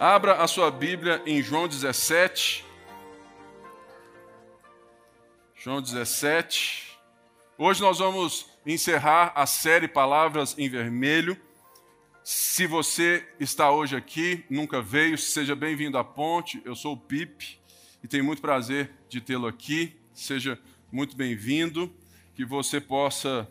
Abra a sua Bíblia em João 17. João 17. Hoje nós vamos encerrar a série Palavras em Vermelho. Se você está hoje aqui, nunca veio, seja bem-vindo à Ponte. Eu sou o Pipe e tenho muito prazer de tê-lo aqui. Seja muito bem-vindo. Que você possa,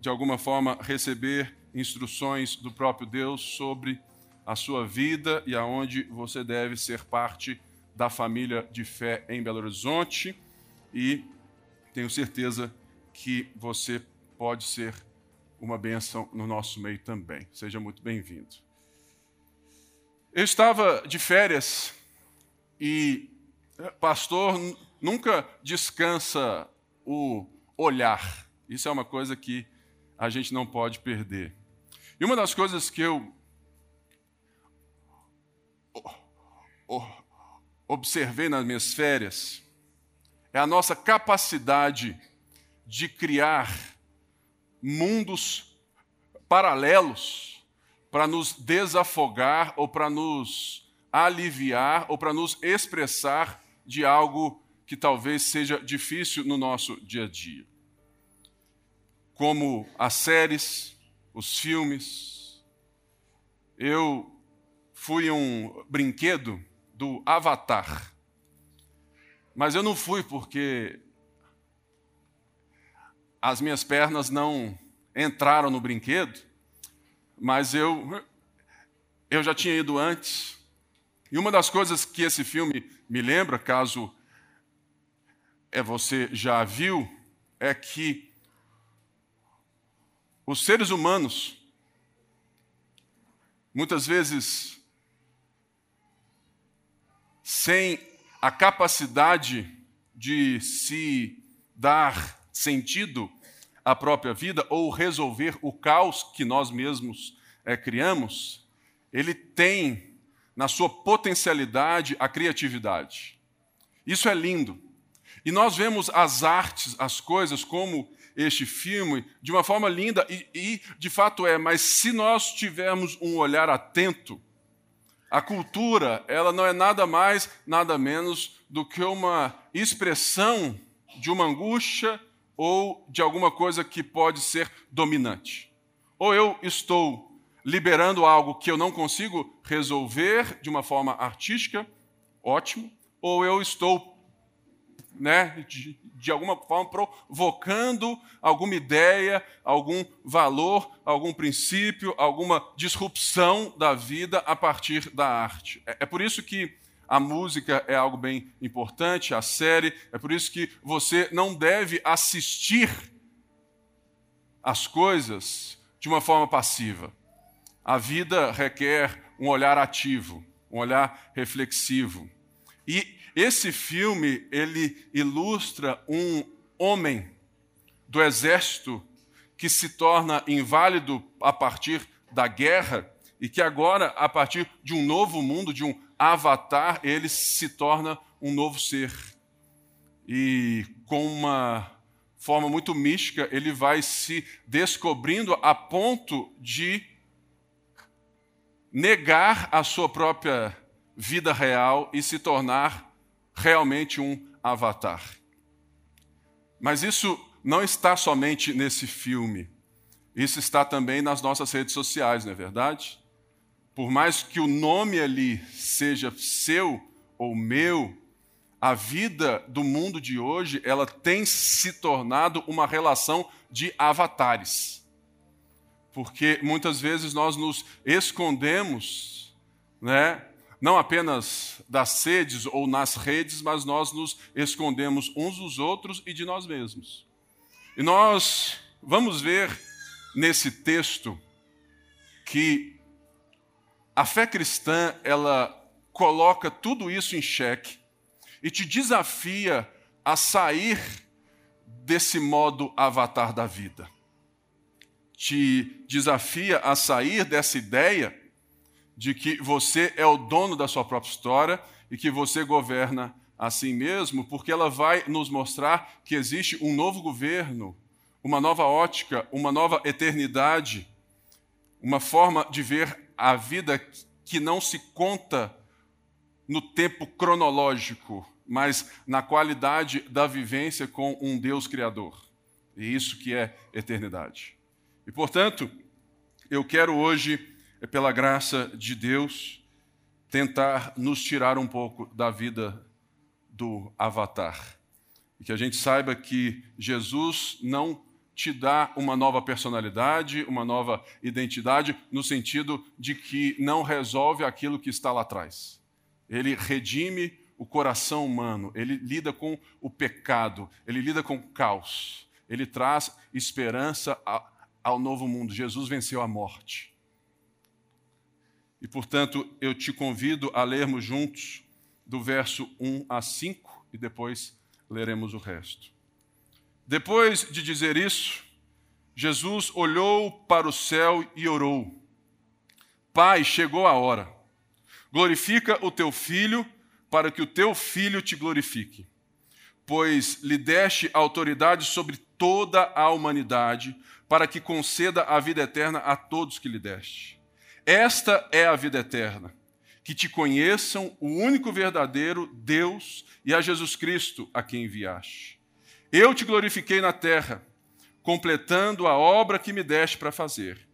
de alguma forma, receber instruções do próprio Deus sobre a sua vida e aonde você deve ser parte da família de fé em Belo Horizonte e tenho certeza que você pode ser uma bênção no nosso meio também. Seja muito bem-vindo. Eu estava de férias e pastor nunca descansa o olhar. Isso é uma coisa que a gente não pode perder. E uma das coisas que eu observei nas minhas férias é a nossa capacidade de criar mundos paralelos para nos desafogar ou para nos aliviar ou para nos expressar de algo que talvez seja difícil no nosso dia a dia. Como as séries, os filmes. Eu fui um brinquedo do Avatar. Mas eu não fui porque as minhas pernas não entraram no brinquedo, mas eu eu já tinha ido antes. E uma das coisas que esse filme me lembra, caso é você já viu, é que os seres humanos muitas vezes sem a capacidade de se dar sentido à própria vida ou resolver o caos que nós mesmos é, criamos, ele tem na sua potencialidade a criatividade. Isso é lindo. E nós vemos as artes, as coisas, como este filme, de uma forma linda, e, e de fato é, mas se nós tivermos um olhar atento, a cultura, ela não é nada mais, nada menos do que uma expressão de uma angústia ou de alguma coisa que pode ser dominante. Ou eu estou liberando algo que eu não consigo resolver de uma forma artística, ótimo, ou eu estou né, de, de alguma forma provocando alguma ideia, algum valor, algum princípio, alguma disrupção da vida a partir da arte. É, é por isso que a música é algo bem importante, a série, é por isso que você não deve assistir as coisas de uma forma passiva. A vida requer um olhar ativo, um olhar reflexivo. E esse filme ele ilustra um homem do exército que se torna inválido a partir da guerra e que agora, a partir de um novo mundo, de um avatar, ele se torna um novo ser. E com uma forma muito mística, ele vai se descobrindo a ponto de negar a sua própria vida real e se tornar realmente um avatar. Mas isso não está somente nesse filme. Isso está também nas nossas redes sociais, não é verdade? Por mais que o nome ali seja seu ou meu, a vida do mundo de hoje, ela tem se tornado uma relação de avatares. Porque muitas vezes nós nos escondemos, né, não apenas das sedes ou nas redes, mas nós nos escondemos uns dos outros e de nós mesmos. E nós vamos ver nesse texto que a fé cristã, ela coloca tudo isso em xeque e te desafia a sair desse modo avatar da vida. Te desafia a sair dessa ideia de que você é o dono da sua própria história e que você governa a si mesmo, porque ela vai nos mostrar que existe um novo governo, uma nova ótica, uma nova eternidade, uma forma de ver a vida que não se conta no tempo cronológico, mas na qualidade da vivência com um Deus Criador. E isso que é eternidade. E, portanto, eu quero hoje, pela graça de Deus, tentar nos tirar um pouco da vida do avatar. E que a gente saiba que Jesus não te dá uma nova personalidade, uma nova identidade, no sentido de que não resolve aquilo que está lá atrás. Ele redime o coração humano, ele lida com o pecado, ele lida com o caos, ele traz esperança ao novo mundo. Jesus venceu a morte. E, portanto, eu te convido a lermos juntos do verso 1 a 5 e depois leremos o resto. Depois de dizer isso, Jesus olhou para o céu e orou: Pai, chegou a hora. Glorifica o teu filho, para que o teu filho te glorifique. Pois lhe deste autoridade sobre toda a humanidade, para que conceda a vida eterna a todos que lhe deste. Esta é a vida eterna, que te conheçam o único verdadeiro Deus e a Jesus Cristo a quem enviaste. Eu te glorifiquei na terra, completando a obra que me deste para fazer.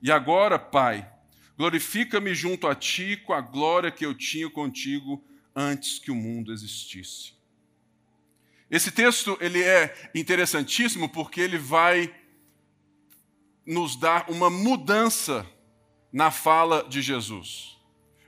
E agora, Pai, glorifica-me junto a ti com a glória que eu tinha contigo antes que o mundo existisse. Esse texto ele é interessantíssimo porque ele vai nos dar uma mudança na fala de Jesus.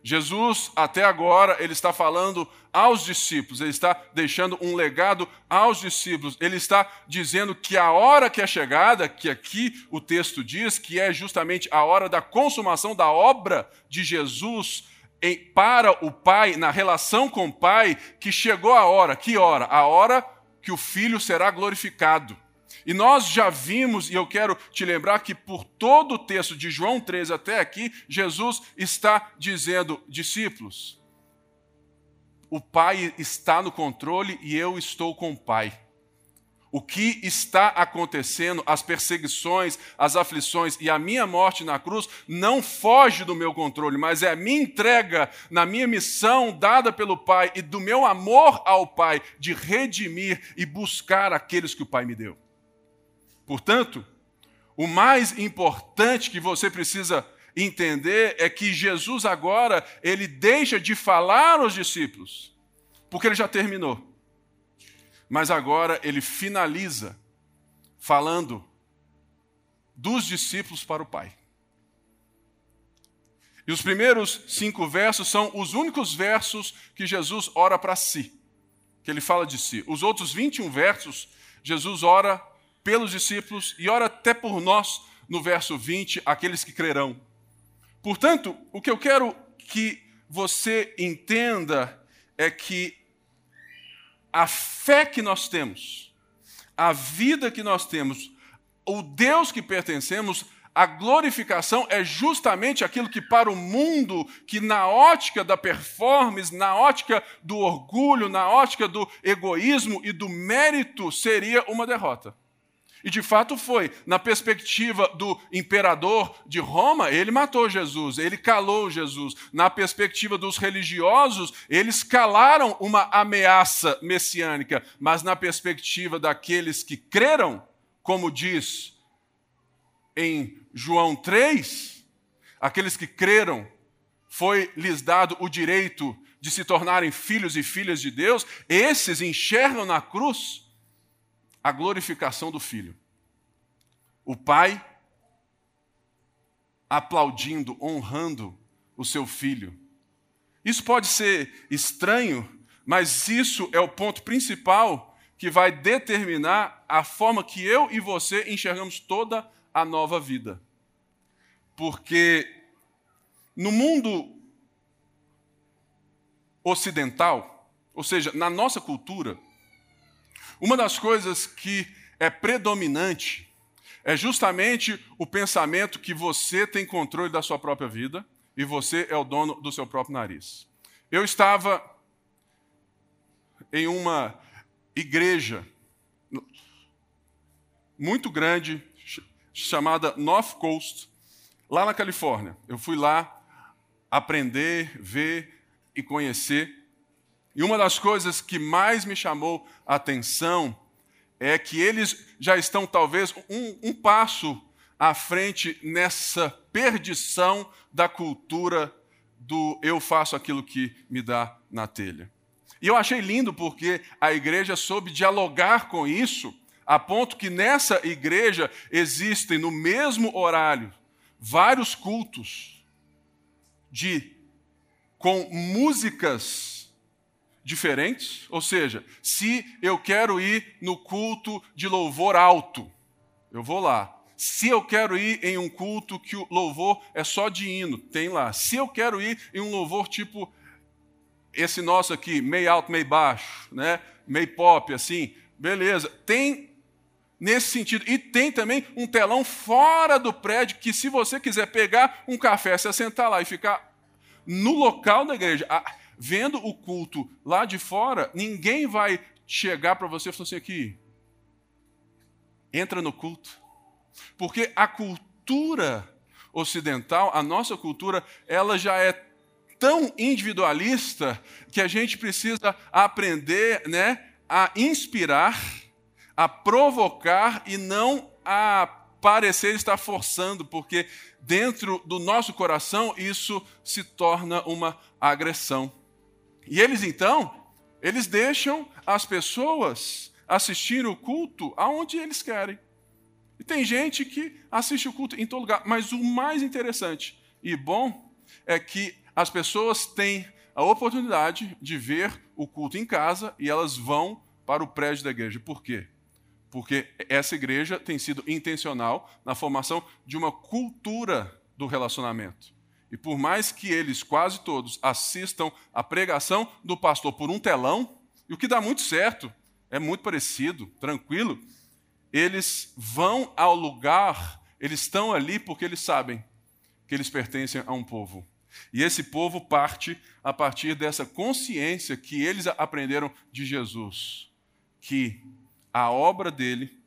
Jesus, até agora, ele está falando aos discípulos, ele está deixando um legado aos discípulos, ele está dizendo que a hora que é chegada, que aqui o texto diz, que é justamente a hora da consumação da obra de Jesus em, para o Pai, na relação com o Pai, que chegou a hora, que hora? A hora que o Filho será glorificado. E nós já vimos, e eu quero te lembrar que por todo o texto de João 13 até aqui, Jesus está dizendo: discípulos, o Pai está no controle e eu estou com o Pai. O que está acontecendo, as perseguições, as aflições e a minha morte na cruz não foge do meu controle, mas é a minha entrega na minha missão dada pelo Pai e do meu amor ao Pai de redimir e buscar aqueles que o Pai me deu. Portanto, o mais importante que você precisa entender é que Jesus agora, ele deixa de falar aos discípulos, porque ele já terminou. Mas agora ele finaliza falando dos discípulos para o Pai. E os primeiros cinco versos são os únicos versos que Jesus ora para si, que ele fala de si. Os outros 21 versos, Jesus ora pelos discípulos e ora até por nós, no verso 20, aqueles que crerão. Portanto, o que eu quero que você entenda é que a fé que nós temos, a vida que nós temos, o Deus que pertencemos, a glorificação é justamente aquilo que, para o mundo, que na ótica da performance, na ótica do orgulho, na ótica do egoísmo e do mérito, seria uma derrota. E de fato foi. Na perspectiva do imperador de Roma, ele matou Jesus, ele calou Jesus. Na perspectiva dos religiosos, eles calaram uma ameaça messiânica. Mas na perspectiva daqueles que creram, como diz em João 3, aqueles que creram, foi-lhes dado o direito de se tornarem filhos e filhas de Deus, esses enxergam na cruz a glorificação do filho. O pai aplaudindo, honrando o seu filho. Isso pode ser estranho, mas isso é o ponto principal que vai determinar a forma que eu e você enxergamos toda a nova vida. Porque no mundo ocidental, ou seja, na nossa cultura, uma das coisas que é predominante é justamente o pensamento que você tem controle da sua própria vida e você é o dono do seu próprio nariz. Eu estava em uma igreja muito grande chamada North Coast, lá na Califórnia. Eu fui lá aprender, ver e conhecer. E uma das coisas que mais me chamou a atenção é que eles já estão talvez um, um passo à frente nessa perdição da cultura do eu faço aquilo que me dá na telha. E eu achei lindo porque a igreja soube dialogar com isso, a ponto que nessa igreja existem no mesmo horário vários cultos de com músicas diferentes, ou seja, se eu quero ir no culto de louvor alto, eu vou lá. Se eu quero ir em um culto que o louvor é só de hino, tem lá. Se eu quero ir em um louvor tipo esse nosso aqui, meio alto, meio baixo, né? meio pop, assim, beleza. Tem nesse sentido. E tem também um telão fora do prédio que, se você quiser pegar um café, se assentar lá e ficar no local da igreja, vendo o culto lá de fora, ninguém vai chegar para você e falar assim: aqui, entra no culto. Porque a cultura ocidental, a nossa cultura, ela já é tão individualista que a gente precisa aprender né, a inspirar, a provocar e não a parecer estar forçando, porque dentro do nosso coração isso se torna uma agressão. E eles então, eles deixam as pessoas assistir o culto aonde eles querem. E tem gente que assiste o culto em todo lugar, mas o mais interessante e bom é que as pessoas têm a oportunidade de ver o culto em casa e elas vão para o prédio da igreja. Por quê? Porque essa igreja tem sido intencional na formação de uma cultura do relacionamento. E por mais que eles, quase todos, assistam a pregação do pastor por um telão, e o que dá muito certo, é muito parecido, tranquilo, eles vão ao lugar, eles estão ali porque eles sabem que eles pertencem a um povo. E esse povo parte a partir dessa consciência que eles aprenderam de Jesus, que a obra dele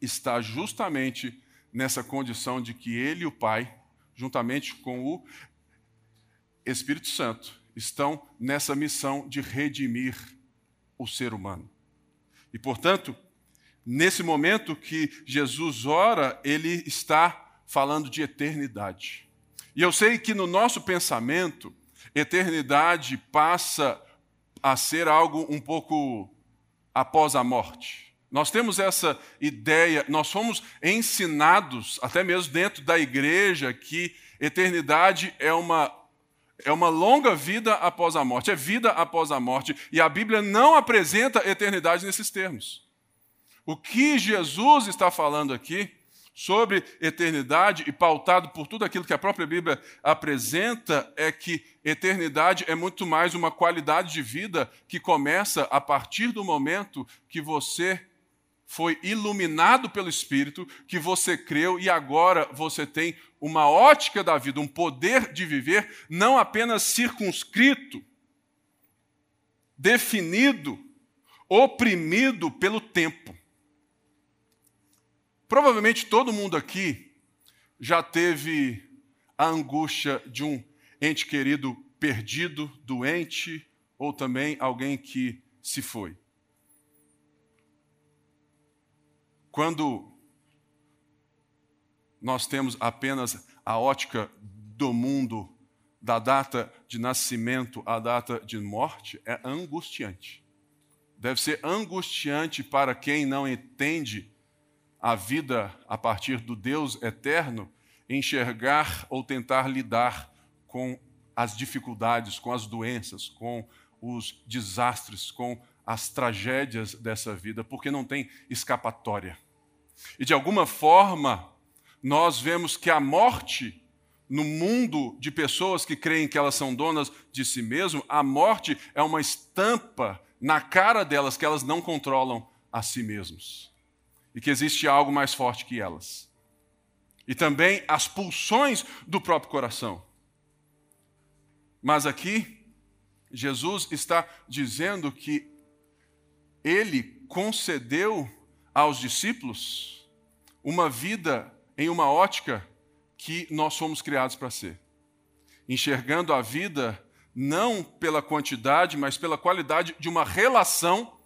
está justamente nessa condição de que ele e o Pai, juntamente com o Espírito Santo, estão nessa missão de redimir o ser humano. E, portanto, nesse momento que Jesus ora, ele está falando de eternidade. E eu sei que no nosso pensamento, eternidade passa a ser algo um pouco após a morte. Nós temos essa ideia, nós fomos ensinados, até mesmo dentro da igreja, que eternidade é uma, é uma longa vida após a morte, é vida após a morte. E a Bíblia não apresenta eternidade nesses termos. O que Jesus está falando aqui sobre eternidade e pautado por tudo aquilo que a própria Bíblia apresenta é que eternidade é muito mais uma qualidade de vida que começa a partir do momento que você foi iluminado pelo Espírito, que você creu e agora você tem uma ótica da vida, um poder de viver não apenas circunscrito, definido, oprimido pelo tempo. Provavelmente todo mundo aqui já teve a angústia de um ente querido perdido, doente, ou também alguém que se foi. Quando nós temos apenas a ótica do mundo, da data de nascimento à data de morte, é angustiante. Deve ser angustiante para quem não entende a vida a partir do Deus eterno, enxergar ou tentar lidar com as dificuldades, com as doenças, com os desastres, com as tragédias dessa vida, porque não tem escapatória. E de alguma forma, nós vemos que a morte no mundo de pessoas que creem que elas são donas de si mesmo, a morte é uma estampa na cara delas que elas não controlam a si mesmos e que existe algo mais forte que elas. E também as pulsões do próprio coração. Mas aqui, Jesus está dizendo que ele concedeu aos discípulos uma vida em uma ótica que nós fomos criados para ser. Enxergando a vida não pela quantidade, mas pela qualidade de uma relação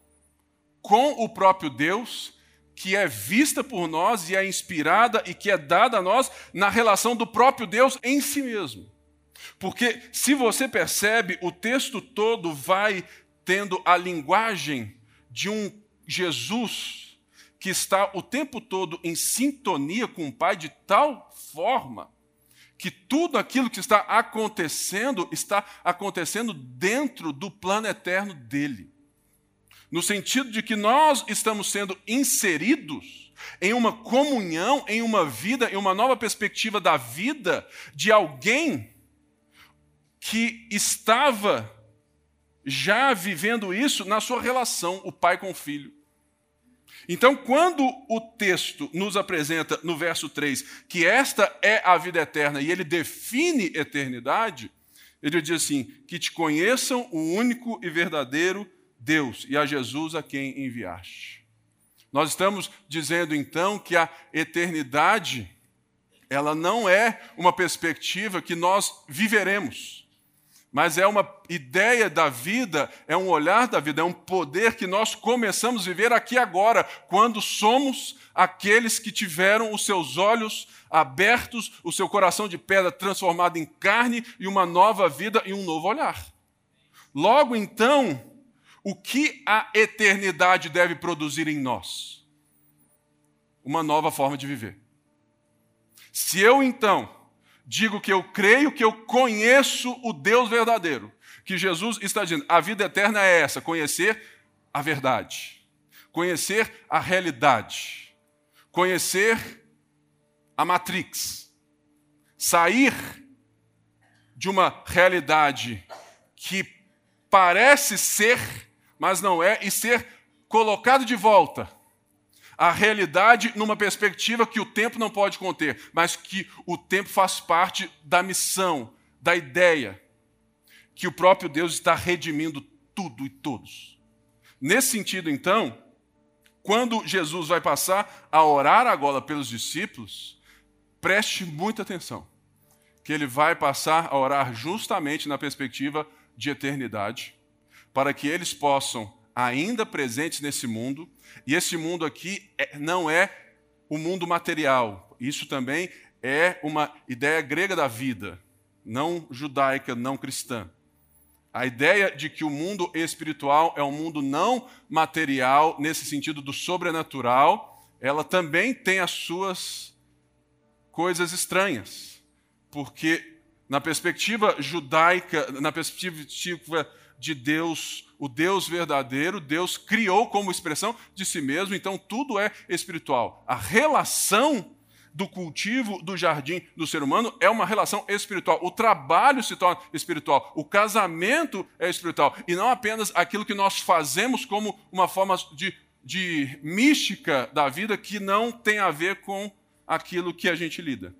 com o próprio Deus, que é vista por nós e é inspirada e que é dada a nós na relação do próprio Deus em si mesmo. Porque se você percebe, o texto todo vai tendo a linguagem de um Jesus que está o tempo todo em sintonia com o Pai de tal forma que tudo aquilo que está acontecendo está acontecendo dentro do plano eterno dele. No sentido de que nós estamos sendo inseridos em uma comunhão, em uma vida, em uma nova perspectiva da vida de alguém que estava já vivendo isso na sua relação, o pai com o filho. Então, quando o texto nos apresenta no verso 3 que esta é a vida eterna e ele define eternidade, ele diz assim: que te conheçam o único e verdadeiro Deus e a Jesus a quem enviaste. Nós estamos dizendo então que a eternidade ela não é uma perspectiva que nós viveremos mas é uma ideia da vida, é um olhar da vida, é um poder que nós começamos a viver aqui agora, quando somos aqueles que tiveram os seus olhos abertos, o seu coração de pedra transformado em carne e uma nova vida e um novo olhar. Logo então, o que a eternidade deve produzir em nós? Uma nova forma de viver. Se eu então digo que eu creio que eu conheço o Deus verdadeiro. Que Jesus está dizendo: a vida eterna é essa, conhecer a verdade, conhecer a realidade, conhecer a Matrix, sair de uma realidade que parece ser, mas não é, e ser colocado de volta a realidade numa perspectiva que o tempo não pode conter, mas que o tempo faz parte da missão, da ideia, que o próprio Deus está redimindo tudo e todos. Nesse sentido, então, quando Jesus vai passar a orar agora pelos discípulos, preste muita atenção, que ele vai passar a orar justamente na perspectiva de eternidade, para que eles possam, ainda presentes nesse mundo, e esse mundo aqui é, não é o mundo material. Isso também é uma ideia grega da vida, não judaica, não cristã. A ideia de que o mundo espiritual é um mundo não material, nesse sentido do sobrenatural, ela também tem as suas coisas estranhas. Porque, na perspectiva judaica, na perspectiva de Deus, o Deus verdadeiro, Deus criou como expressão de si mesmo, então tudo é espiritual. A relação do cultivo do jardim do ser humano é uma relação espiritual. O trabalho se torna espiritual, o casamento é espiritual, e não apenas aquilo que nós fazemos como uma forma de, de mística da vida que não tem a ver com aquilo que a gente lida.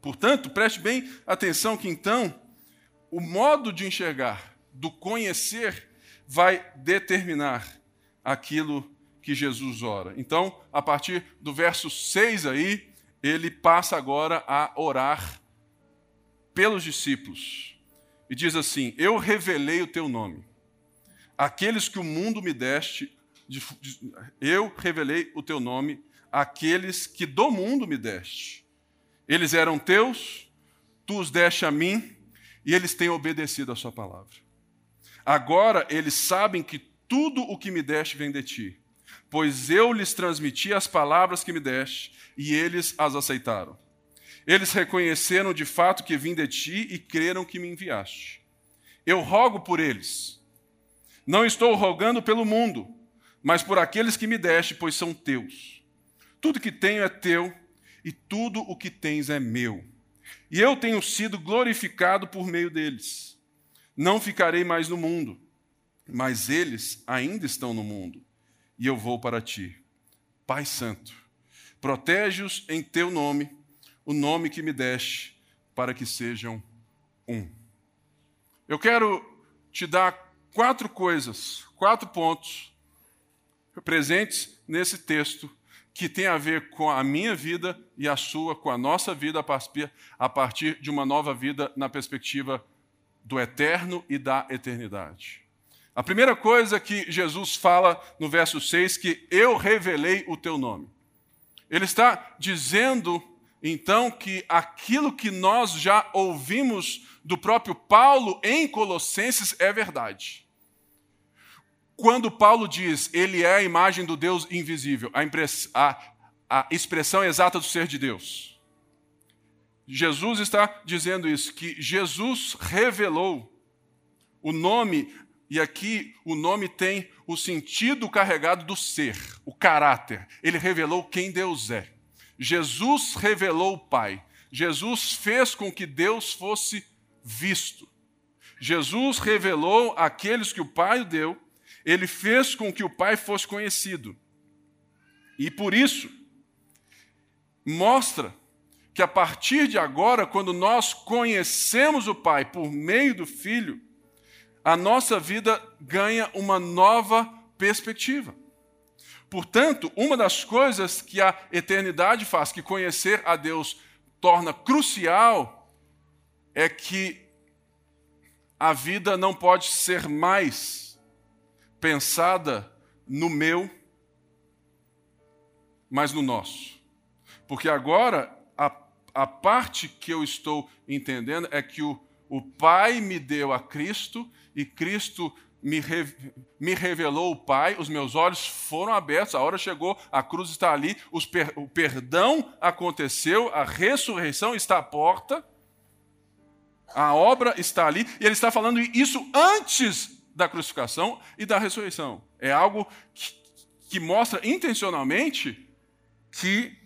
Portanto, preste bem atenção que então o modo de enxergar do conhecer vai determinar aquilo que Jesus ora. Então, a partir do verso 6 aí, ele passa agora a orar pelos discípulos. E diz assim: Eu revelei o teu nome. Aqueles que o mundo me deste, eu revelei o teu nome, aqueles que do mundo me deste. Eles eram teus, tu os deste a mim, e eles têm obedecido a sua palavra. Agora eles sabem que tudo o que me deste vem de ti, pois eu lhes transmiti as palavras que me deste e eles as aceitaram. Eles reconheceram de fato que vim de ti e creram que me enviaste. Eu rogo por eles. Não estou rogando pelo mundo, mas por aqueles que me deste, pois são teus. Tudo que tenho é teu e tudo o que tens é meu. E eu tenho sido glorificado por meio deles. Não ficarei mais no mundo, mas eles ainda estão no mundo, e eu vou para ti. Pai Santo, protege-os em teu nome, o nome que me deste, para que sejam um. Eu quero te dar quatro coisas, quatro pontos presentes nesse texto que tem a ver com a minha vida e a sua, com a nossa vida a partir de uma nova vida na perspectiva do eterno e da eternidade. A primeira coisa que Jesus fala no verso 6 que eu revelei o teu nome. Ele está dizendo então que aquilo que nós já ouvimos do próprio Paulo em Colossenses é verdade. Quando Paulo diz ele é a imagem do Deus invisível, a, a, a expressão exata do ser de Deus. Jesus está dizendo isso, que Jesus revelou o nome, e aqui o nome tem o sentido carregado do ser, o caráter. Ele revelou quem Deus é. Jesus revelou o Pai. Jesus fez com que Deus fosse visto. Jesus revelou aqueles que o Pai deu, ele fez com que o Pai fosse conhecido. E por isso, mostra que a partir de agora, quando nós conhecemos o Pai por meio do Filho, a nossa vida ganha uma nova perspectiva. Portanto, uma das coisas que a eternidade faz, que conhecer a Deus torna crucial, é que a vida não pode ser mais pensada no meu, mas no nosso. Porque agora, a, parte que eu estou entendendo é que o, o Pai me deu a Cristo e Cristo me, re, me revelou o Pai, os meus olhos foram abertos, a hora chegou, a cruz está ali, per, o perdão aconteceu, a ressurreição está à porta, a obra está ali, e ele está falando isso antes da crucificação e da ressurreição. É algo que, que mostra intencionalmente que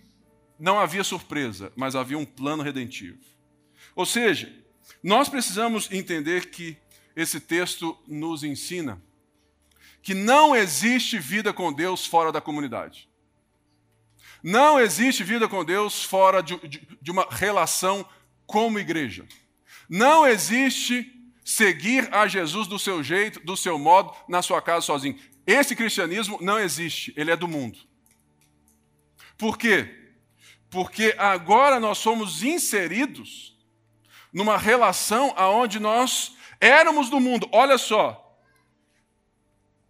não havia surpresa, mas havia um plano redentivo. Ou seja, nós precisamos entender que esse texto nos ensina que não existe vida com Deus fora da comunidade. Não existe vida com Deus fora de, de, de uma relação como igreja. Não existe seguir a Jesus do seu jeito, do seu modo, na sua casa sozinho. Esse cristianismo não existe, ele é do mundo. Por quê? Porque agora nós somos inseridos numa relação aonde nós Éramos do mundo, olha só.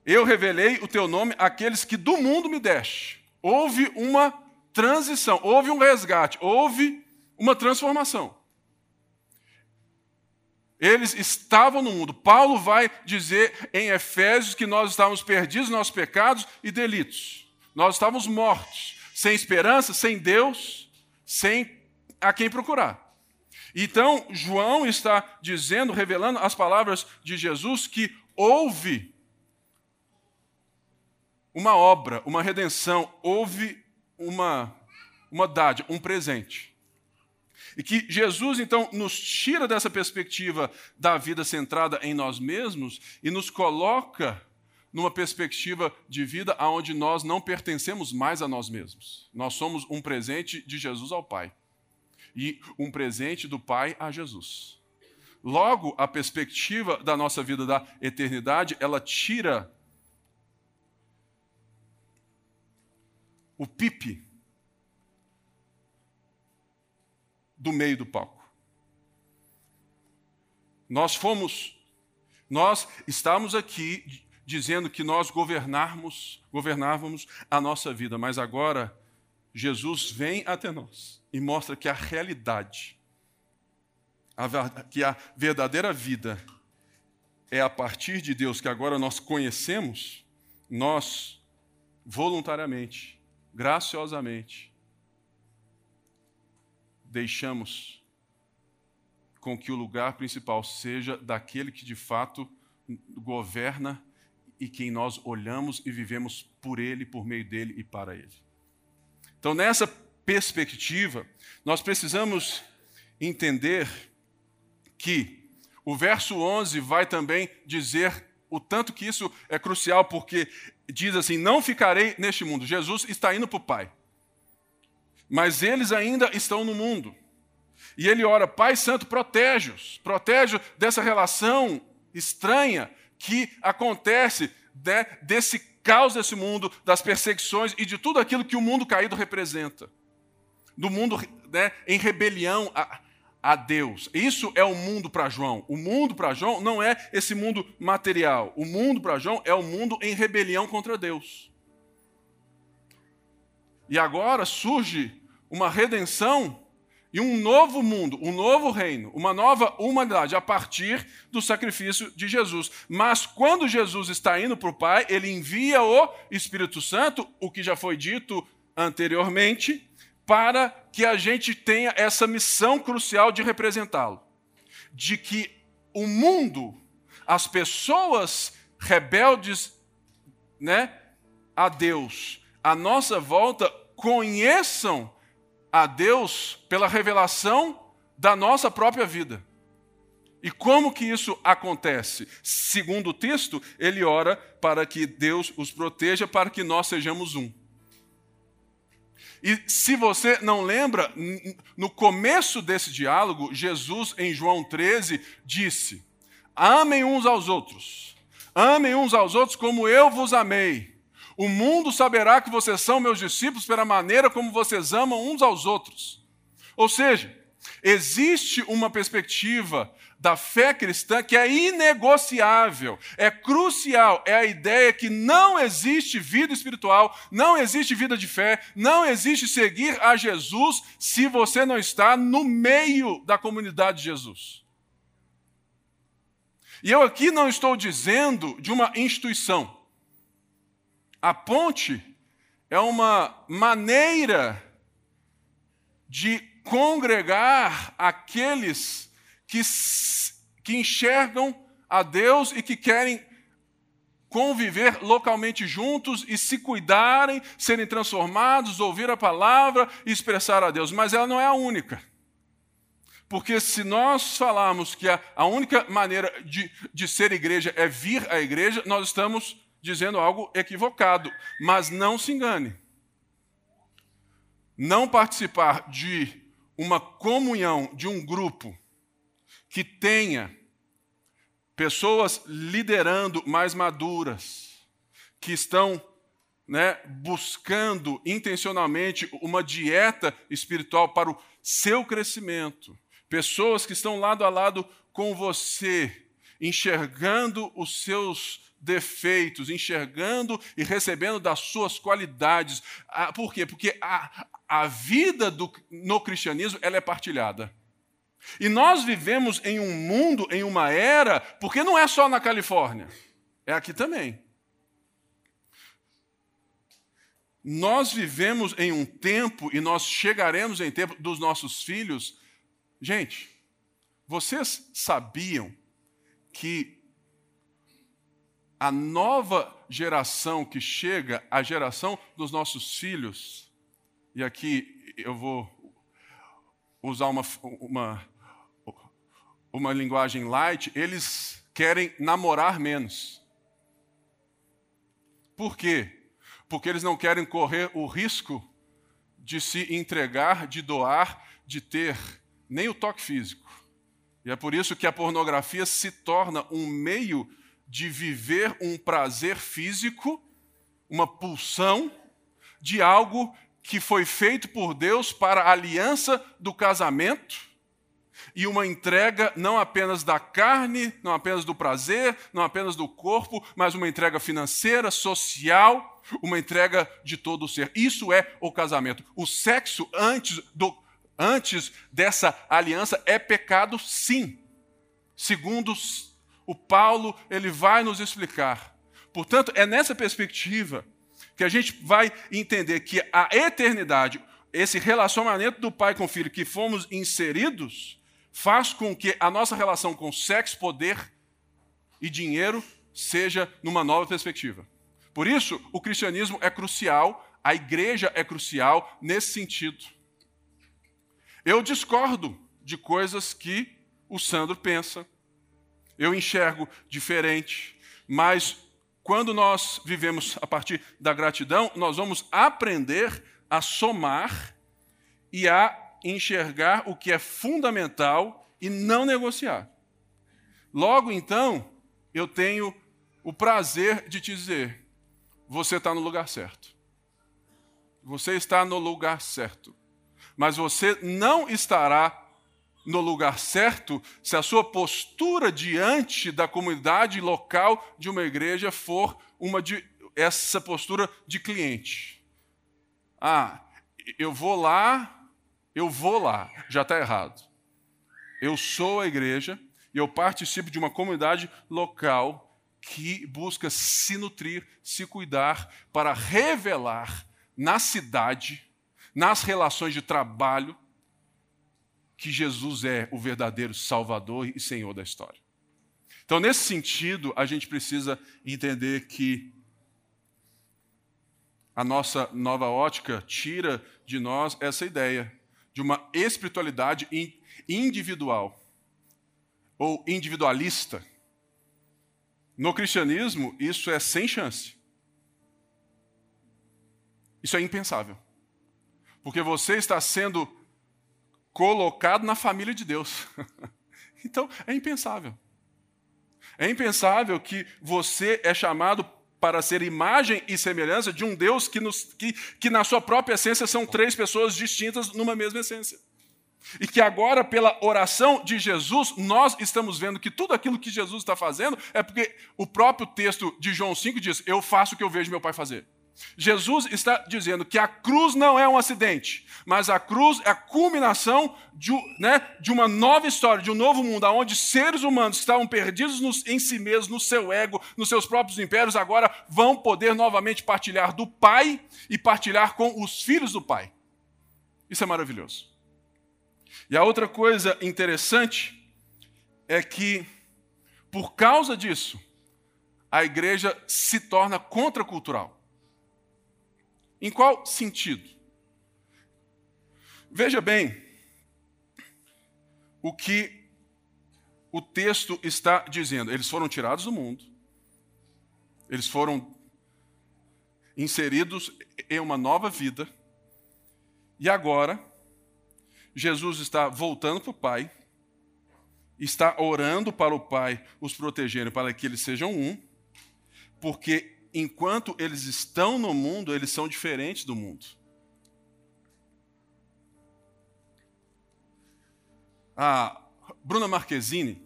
Eu revelei o teu nome àqueles que do mundo me deste. Houve uma transição, houve um resgate, houve uma transformação. Eles estavam no mundo. Paulo vai dizer em Efésios que nós estávamos perdidos nos nossos pecados e delitos. Nós estávamos mortos, sem esperança, sem Deus, sem a quem procurar. Então, João está dizendo, revelando as palavras de Jesus, que houve uma obra, uma redenção, houve uma, uma dádiva, um presente. E que Jesus, então, nos tira dessa perspectiva da vida centrada em nós mesmos e nos coloca numa perspectiva de vida onde nós não pertencemos mais a nós mesmos. Nós somos um presente de Jesus ao Pai e um presente do Pai a Jesus. Logo, a perspectiva da nossa vida da eternidade, ela tira o pipe do meio do palco. Nós fomos, nós estamos aqui dizendo que nós governarmos, governávamos a nossa vida, mas agora Jesus vem até nós e mostra que a realidade, a, que a verdadeira vida é a partir de Deus que agora nós conhecemos, nós voluntariamente, graciosamente, deixamos com que o lugar principal seja daquele que de fato governa e quem nós olhamos e vivemos por ele, por meio dele e para ele. Então, nessa perspectiva, nós precisamos entender que o verso 11 vai também dizer o tanto que isso é crucial, porque diz assim: Não ficarei neste mundo. Jesus está indo para o Pai, mas eles ainda estão no mundo. E ele ora: Pai Santo, protege-os, protege dessa relação estranha que acontece né, desse caos desse mundo, das perseguições e de tudo aquilo que o mundo caído representa. Do mundo né, em rebelião a, a Deus. Isso é o mundo para João. O mundo para João não é esse mundo material. O mundo para João é o mundo em rebelião contra Deus. E agora surge uma redenção e um novo mundo, um novo reino, uma nova humanidade a partir do sacrifício de Jesus. Mas quando Jesus está indo para o Pai, ele envia o Espírito Santo, o que já foi dito anteriormente, para que a gente tenha essa missão crucial de representá-lo. De que o mundo, as pessoas rebeldes né, a Deus, à nossa volta, conheçam a Deus pela revelação da nossa própria vida. E como que isso acontece? Segundo o texto, ele ora para que Deus os proteja, para que nós sejamos um. E se você não lembra, no começo desse diálogo, Jesus, em João 13, disse: Amem uns aos outros, amem uns aos outros como eu vos amei. O mundo saberá que vocês são meus discípulos pela maneira como vocês amam uns aos outros. Ou seja, existe uma perspectiva da fé cristã que é inegociável, é crucial, é a ideia que não existe vida espiritual, não existe vida de fé, não existe seguir a Jesus se você não está no meio da comunidade de Jesus. E eu aqui não estou dizendo de uma instituição. A ponte é uma maneira de congregar aqueles que, que enxergam a Deus e que querem conviver localmente juntos e se cuidarem, serem transformados, ouvir a palavra e expressar a Deus. Mas ela não é a única. Porque se nós falarmos que a, única maneira de, de ser igreja é vir à igreja, nós estamos dizendo algo equivocado. Mas não se engane. Não participar de uma comunhão, de um grupo que tenha pessoas liderando mais maduras, que estão né, buscando intencionalmente uma dieta espiritual para o seu crescimento, pessoas que estão lado a lado com você, enxergando os seus defeitos, enxergando e recebendo das suas qualidades. Ah, por quê? Porque a, a vida do, no cristianismo ela é partilhada. E nós vivemos em um mundo, em uma era, porque não é só na Califórnia, é aqui também. Nós vivemos em um tempo e nós chegaremos em tempo dos nossos filhos. Gente, vocês sabiam que a nova geração que chega, a geração dos nossos filhos, e aqui eu vou usar uma, uma, uma linguagem light, eles querem namorar menos. Por quê? Porque eles não querem correr o risco de se entregar, de doar, de ter nem o toque físico. E é por isso que a pornografia se torna um meio de viver um prazer físico, uma pulsão de algo que foi feito por Deus para a aliança do casamento e uma entrega não apenas da carne, não apenas do prazer, não apenas do corpo, mas uma entrega financeira, social, uma entrega de todo o ser. Isso é o casamento. O sexo antes, do, antes dessa aliança é pecado, sim, segundo o Paulo ele vai nos explicar. Portanto, é nessa perspectiva que a gente vai entender que a eternidade, esse relacionamento do pai com o filho que fomos inseridos, faz com que a nossa relação com sexo, poder e dinheiro seja numa nova perspectiva. Por isso, o cristianismo é crucial, a igreja é crucial nesse sentido. Eu discordo de coisas que o Sandro pensa, eu enxergo diferente, mas quando nós vivemos a partir da gratidão, nós vamos aprender a somar e a enxergar o que é fundamental e não negociar. Logo então, eu tenho o prazer de te dizer: você está no lugar certo. Você está no lugar certo. Mas você não estará no lugar certo se a sua postura diante da comunidade local de uma igreja for uma de, essa postura de cliente. Ah, eu vou lá, eu vou lá, já está errado. Eu sou a igreja e eu participo de uma comunidade local que busca se nutrir, se cuidar, para revelar na cidade, nas relações de trabalho, que Jesus é o verdadeiro Salvador e Senhor da história. Então, nesse sentido, a gente precisa entender que a nossa nova ótica tira de nós essa ideia de uma espiritualidade individual ou individualista. No cristianismo, isso é sem chance. Isso é impensável. Porque você está sendo colocado na família de Deus. então, é impensável. É impensável que você é chamado para ser imagem e semelhança de um Deus que, nos, que, que, na sua própria essência, são três pessoas distintas numa mesma essência. E que agora, pela oração de Jesus, nós estamos vendo que tudo aquilo que Jesus está fazendo é porque o próprio texto de João 5 diz: Eu faço o que eu vejo meu pai fazer. Jesus está dizendo que a cruz não é um acidente, mas a cruz é a culminação de, né, de uma nova história, de um novo mundo, onde seres humanos que estavam perdidos nos, em si mesmos, no seu ego, nos seus próprios impérios, agora vão poder novamente partilhar do Pai e partilhar com os filhos do Pai. Isso é maravilhoso. E a outra coisa interessante é que, por causa disso, a igreja se torna contracultural. Em qual sentido? Veja bem o que o texto está dizendo. Eles foram tirados do mundo, eles foram inseridos em uma nova vida, e agora Jesus está voltando para o Pai, está orando para o Pai os protegerem para que eles sejam um, porque enquanto eles estão no mundo, eles são diferentes do mundo. A Bruna Marquezine,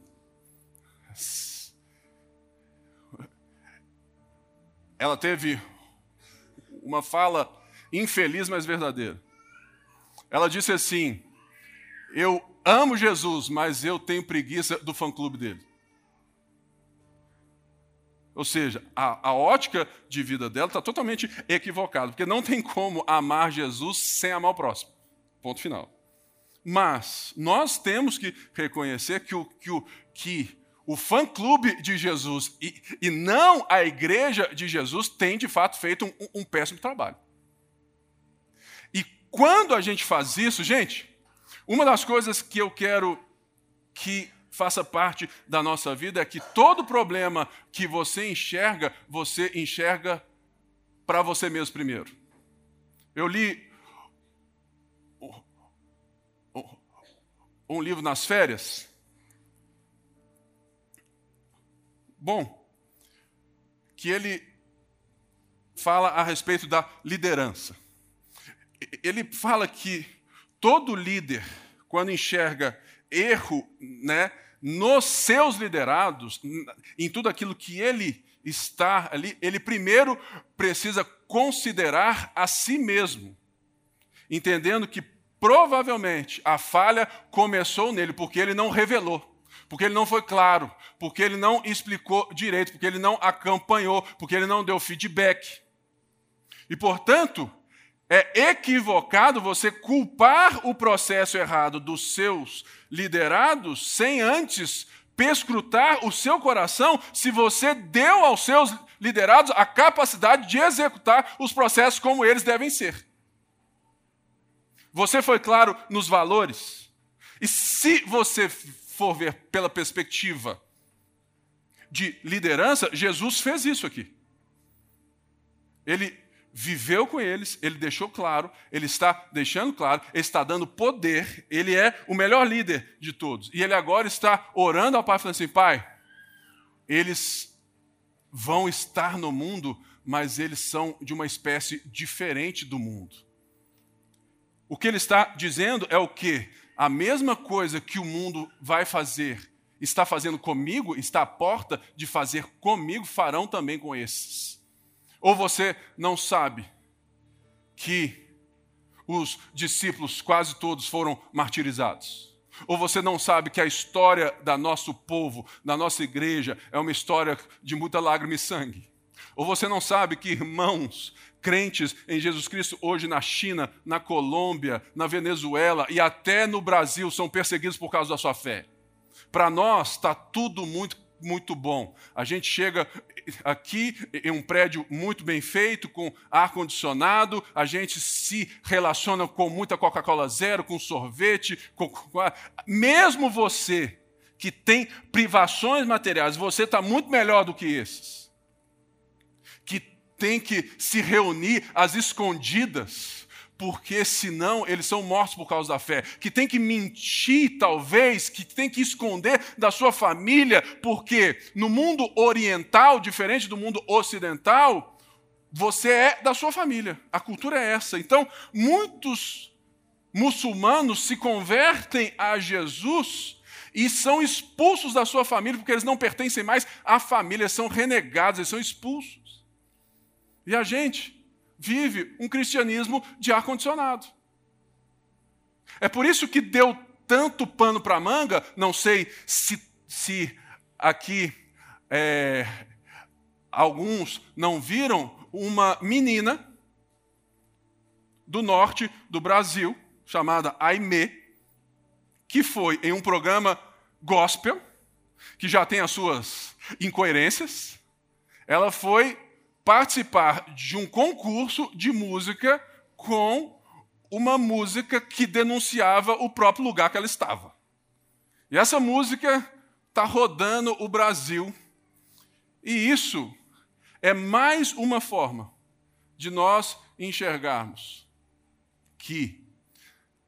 ela teve uma fala infeliz, mas verdadeira. Ela disse assim: Eu amo Jesus, mas eu tenho preguiça do fã-clube dele. Ou seja, a, a ótica de vida dela está totalmente equivocada, porque não tem como amar Jesus sem amar o próximo. Ponto final. Mas nós temos que reconhecer que o, que o, que o fã-clube de Jesus e, e, não a igreja de Jesus tem, de fato, feito um, um péssimo trabalho. E quando a gente faz isso, gente, uma das coisas que eu quero que faça parte da nossa vida é que todo problema que você enxerga, você enxerga para você mesmo primeiro. Eu li um livro nas férias. Bom, que ele fala a respeito da liderança. Ele fala que todo líder, quando enxerga erro né, nos seus liderados, em tudo aquilo que ele está ali, ele primeiro precisa considerar a si mesmo, entendendo que provavelmente a falha começou nele, porque ele não revelou, porque ele não foi claro, porque ele não explicou direito, porque ele não acompanhou, porque ele não deu feedback. E, portanto, é equivocado você culpar o processo errado dos seus liderados sem antes perscrutar o seu coração se você deu aos seus liderados a capacidade de executar os processos como eles devem ser. Você foi claro nos valores? E se você for ver pela perspectiva de liderança, Jesus fez isso aqui. Ele viveu com eles, ele deixou claro, ele está deixando claro, ele está dando poder, ele é o melhor líder de todos. E ele agora está orando ao Pai, falando assim: Pai, eles vão estar no mundo, mas eles são de uma espécie diferente do mundo. O que ele está dizendo é o que? a mesma coisa que o mundo vai fazer, está fazendo comigo, está à porta de fazer comigo, farão também com esses. Ou você não sabe que os discípulos, quase todos, foram martirizados? Ou você não sabe que a história da nosso povo, da nossa igreja, é uma história de muita lágrima e sangue? Ou você não sabe que irmãos crentes em Jesus Cristo hoje na China, na Colômbia, na Venezuela e até no Brasil são perseguidos por causa da sua fé? Para nós está tudo muito muito bom. A gente chega aqui em um prédio muito bem feito, com ar-condicionado, a gente se relaciona com muita Coca-Cola zero, com sorvete, com... mesmo você que tem privações materiais, você está muito melhor do que esses. Que tem que se reunir às escondidas porque senão eles são mortos por causa da fé, que tem que mentir, talvez, que tem que esconder da sua família, porque no mundo oriental, diferente do mundo ocidental, você é da sua família. A cultura é essa. Então, muitos muçulmanos se convertem a Jesus e são expulsos da sua família porque eles não pertencem mais à família, são renegados, eles são expulsos. E a gente vive um cristianismo de ar-condicionado. É por isso que deu tanto pano para manga, não sei se, se aqui é, alguns não viram, uma menina do norte do Brasil, chamada Aimee, que foi em um programa gospel, que já tem as suas incoerências, ela foi participar de um concurso de música com uma música que denunciava o próprio lugar que ela estava. E essa música está rodando o Brasil. E isso é mais uma forma de nós enxergarmos que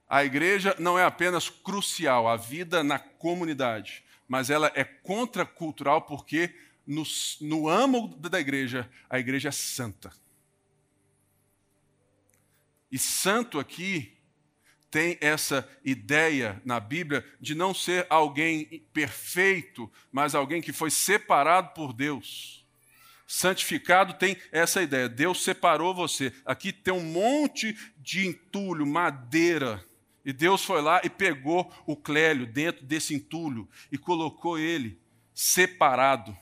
a igreja não é apenas crucial, a vida na comunidade, mas ela é contracultural porque no, no âmago da igreja, a igreja é santa. E santo aqui tem essa ideia na Bíblia de não ser alguém perfeito, mas alguém que foi separado por Deus. Santificado tem essa ideia. Deus separou você. Aqui tem um monte de entulho, madeira. E Deus foi lá e pegou o Clélio dentro desse entulho e colocou ele separado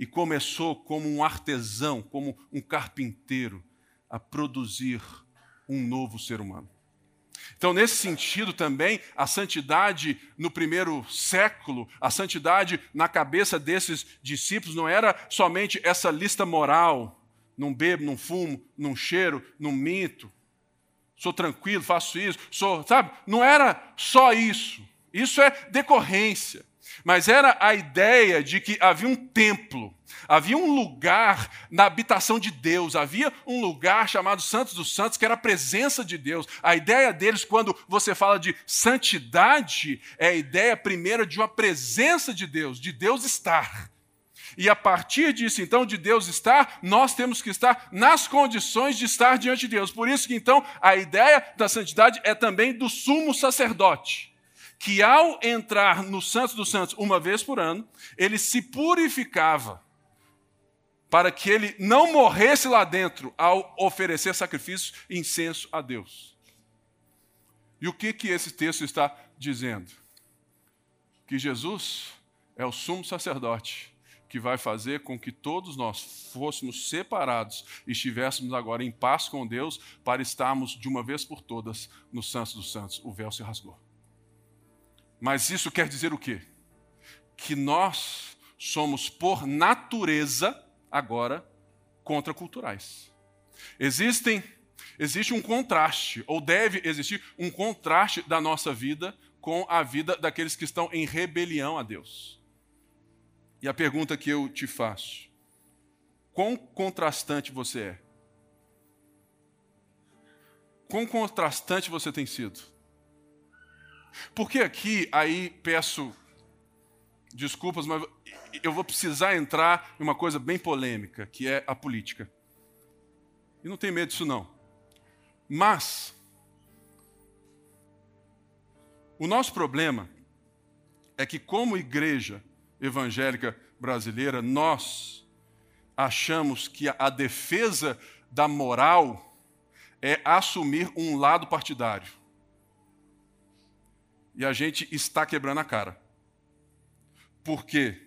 e começou como um artesão, como um carpinteiro, a produzir um novo ser humano. Então, nesse sentido também, a santidade no primeiro século, a santidade na cabeça desses discípulos não era somente essa lista moral: não bebo, não fumo, não cheiro, não minto, sou tranquilo, faço isso, sou, sabe? Não era só isso. Isso é decorrência. Mas era a ideia de que havia um templo, havia um lugar na habitação de Deus, havia um lugar chamado Santos dos Santos, que era a presença de Deus. A ideia deles, quando você fala de santidade, é a ideia primeira de uma presença de Deus, de Deus estar. E a partir disso, então, de Deus estar, nós temos que estar nas condições de estar diante de Deus. Por isso que, então, a ideia da santidade é também do sumo sacerdote que ao entrar no Santo dos Santos uma vez por ano, ele se purificava para que ele não morresse lá dentro ao oferecer sacrifício e incenso a Deus. E o que, que esse texto está dizendo? Que Jesus é o sumo sacerdote que vai fazer com que todos nós fôssemos separados e estivéssemos agora em paz com Deus para estarmos de uma vez por todas no Santo dos Santos. O véu se rasgou. Mas isso quer dizer o quê? Que nós somos, por natureza, agora, contraculturais. Existem, existe um contraste, ou deve existir um contraste da nossa vida com a vida daqueles que estão em rebelião a Deus. E a pergunta que eu te faço: quão contrastante você é? Quão contrastante você tem sido? Porque aqui, aí peço desculpas, mas eu vou precisar entrar em uma coisa bem polêmica, que é a política. E não tenho medo disso, não. Mas, O nosso problema é que, como igreja evangélica brasileira, nós achamos que a defesa da moral é assumir um lado partidário. E a gente está quebrando a cara. Por quê?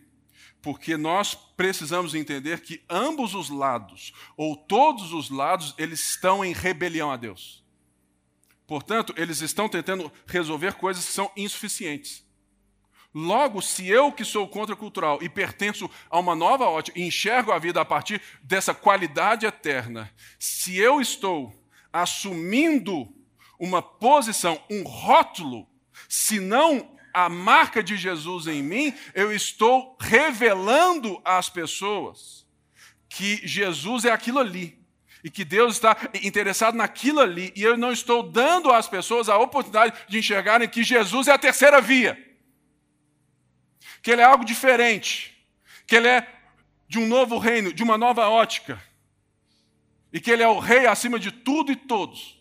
Porque nós precisamos entender que ambos os lados, ou todos os lados, eles estão em rebelião a Deus. Portanto, eles estão tentando resolver coisas que são insuficientes. Logo, se eu que sou contracultural e pertenço a uma nova ótica enxergo a vida a partir dessa qualidade eterna, se eu estou assumindo uma posição, um rótulo, se não a marca de Jesus em mim, eu estou revelando às pessoas que Jesus é aquilo ali. E que Deus está interessado naquilo ali. E eu não estou dando às pessoas a oportunidade de enxergarem que Jesus é a terceira via. Que Ele é algo diferente. Que Ele é de um novo reino, de uma nova ótica. E que Ele é o rei acima de tudo e todos.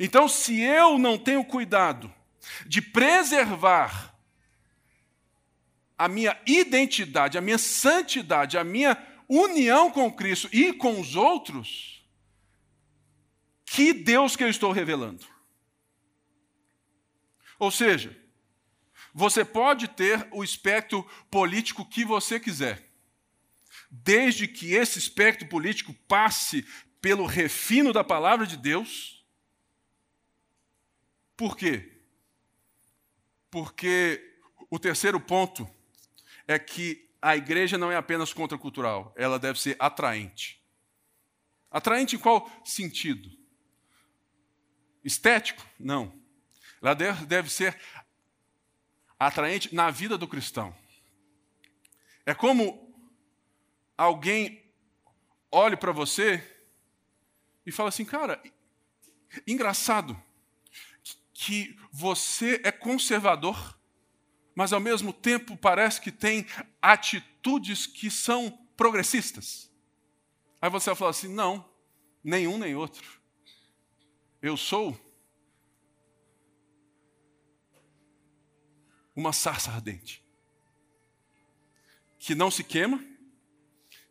Então, se eu não tenho cuidado de preservar a minha identidade, a minha santidade, a minha união com Cristo e com os outros, que Deus que eu estou revelando? Ou seja, você pode ter o espectro político que você quiser, desde que esse espectro político passe pelo refino da palavra de Deus. Por quê? Porque o terceiro ponto é que a igreja não é apenas contracultural, ela deve ser atraente. Atraente em qual sentido? Estético? Não. Ela deve, ser atraente na vida do cristão. É como alguém olhe para você e fala assim, cara, engraçado que você é conservador, mas ao mesmo tempo parece que tem atitudes que são progressistas. Aí você vai falar assim: não, nenhum nem outro. Eu sou uma sarça ardente que não se queima,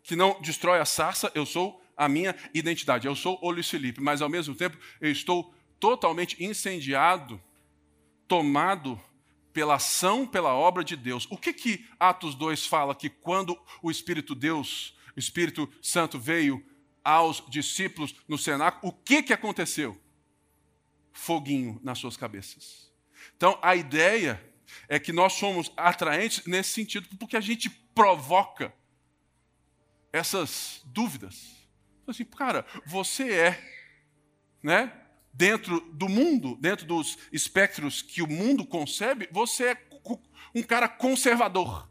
que não destrói a sarça, eu sou a minha identidade. Eu sou o Felipe, mas ao mesmo tempo eu estou totalmente incendiado, tomado pela ação, pela obra de Deus. O que que Atos 2 fala que quando o Espírito Deus, o Espírito Santo veio aos discípulos no cenáculo, o que que aconteceu? Foguinho nas suas cabeças. Então, a ideia é que nós somos atraentes nesse sentido, porque a gente provoca essas dúvidas. Assim, cara, você é, né? Dentro do mundo, dentro dos espectros que o mundo concebe, você é um cara conservador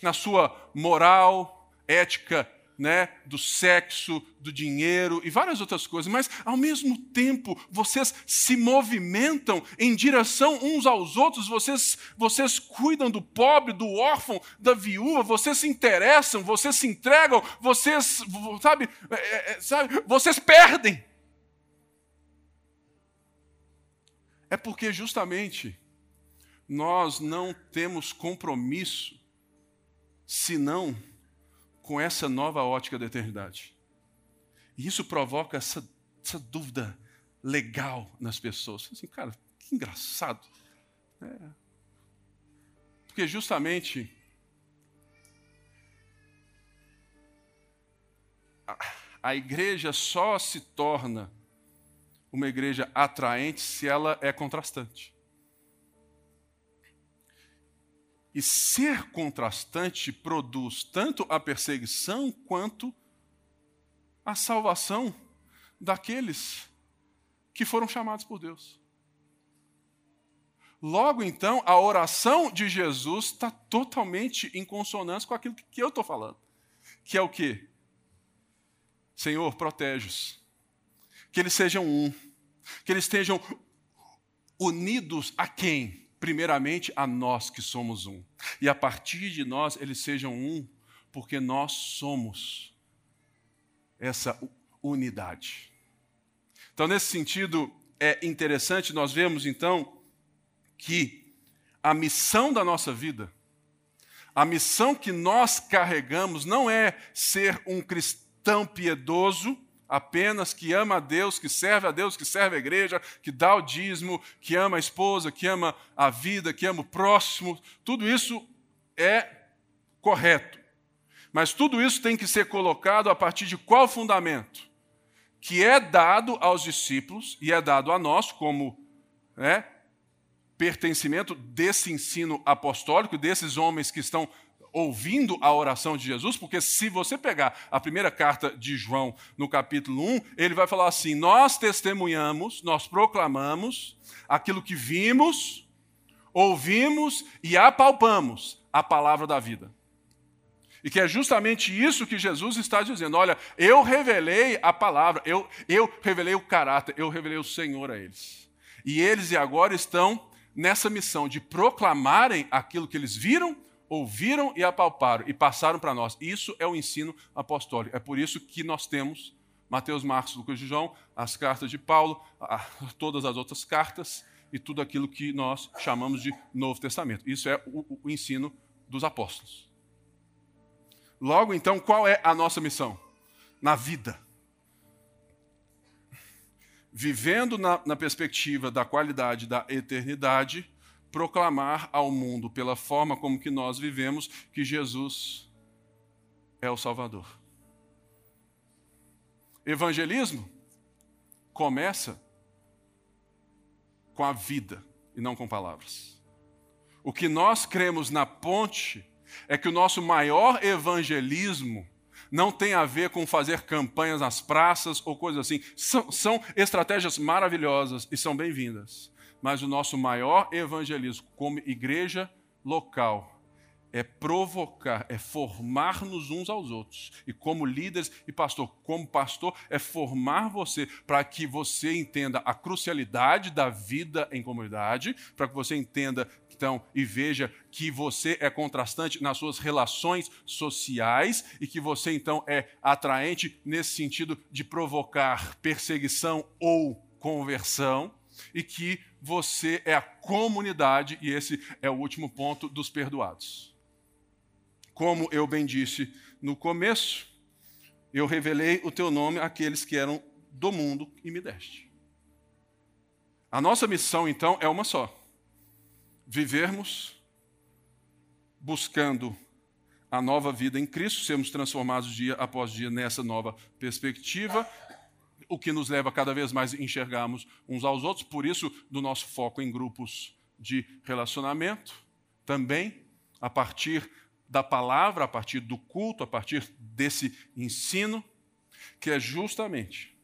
na sua moral, ética, né, do sexo, do dinheiro e várias outras coisas, mas ao mesmo tempo vocês se movimentam em direção uns aos outros, vocês, vocês cuidam do pobre, do órfão, da viúva, vocês se interessam, vocês se entregam, vocês, sabe, é, é, sabe vocês perdem. É porque justamente nós não temos compromisso senão com essa nova ótica da eternidade. E isso provoca essa, essa dúvida legal nas pessoas. Assim, cara, que engraçado. É. Porque justamente a, a igreja só se torna uma igreja atraente se ela é contrastante. E ser contrastante produz tanto a perseguição quanto a salvação daqueles que foram chamados por Deus. Logo então, a oração de Jesus está totalmente em consonância com aquilo que eu estou falando. Que é o quê? Senhor, protege-os que eles sejam um, que eles estejam unidos a quem? Primeiramente a nós que somos um. E a partir de nós eles sejam um, porque nós somos essa unidade. Então, nesse sentido, é interessante nós vemos então que a missão da nossa vida, a missão que nós carregamos não é ser um cristão piedoso, apenas que ama a Deus, que serve a Deus, que serve a igreja, que dá o dízimo, que ama a esposa, que ama a vida, que ama o próximo. Tudo isso é correto. Mas tudo isso tem que ser colocado a partir de qual fundamento? Que é dado aos discípulos e é dado a nós como né, pertencimento desse ensino apostólico, desses homens que estão ouvindo a oração de Jesus, porque se você pegar a primeira carta de João, no capítulo 1, ele vai falar assim: Nós testemunhamos, nós proclamamos aquilo que vimos, ouvimos e apalpamos a palavra da vida. E que é justamente isso que Jesus está dizendo. Olha, eu revelei a palavra, eu, eu revelei o caráter, eu revelei o Senhor a eles. E eles e agora estão nessa missão de proclamarem aquilo que eles viram, ouviram e apalparam e passaram para nós. Isso é o ensino apostólico. É por isso que nós temos Mateus, Marcos, Lucas e João, as cartas de Paulo, todas as outras cartas e tudo aquilo que nós chamamos de Novo Testamento. Isso é o, o ensino dos apóstolos. Logo, então, qual é a nossa missão? Na vida vivendo na, na perspectiva da qualidade da eternidade, proclamar ao mundo, pela forma como que nós vivemos, que Jesus é o Salvador. Evangelismo começa com a vida e não com palavras. O que nós cremos na ponte é que o nosso maior evangelismo não tem a ver com fazer campanhas nas praças ou coisas assim. São, são estratégias maravilhosas e são bem-vindas. Mas o nosso maior evangelismo como igreja local é provocar, é formar-nos uns aos outros. E como líderes e pastor, como pastor, é formar você para que você entenda a crucialidade da vida em comunidade, para que você entenda então e veja que você é contrastante nas suas relações sociais e que você então é atraente nesse sentido de provocar perseguição ou conversão e que você é a comunidade e esse é o último ponto dos perdoados. Como eu bem disse no começo, eu revelei o teu nome àqueles que eram do mundo e me deste. A nossa missão então é uma só vivermos buscando a nova vida em Cristo, sermos transformados dia após dia nessa nova perspectiva, o que nos leva cada vez mais a enxergarmos uns aos outros, por isso, do nosso foco em grupos de relacionamento, também a partir da palavra, a partir do culto, a partir desse ensino, que é justamente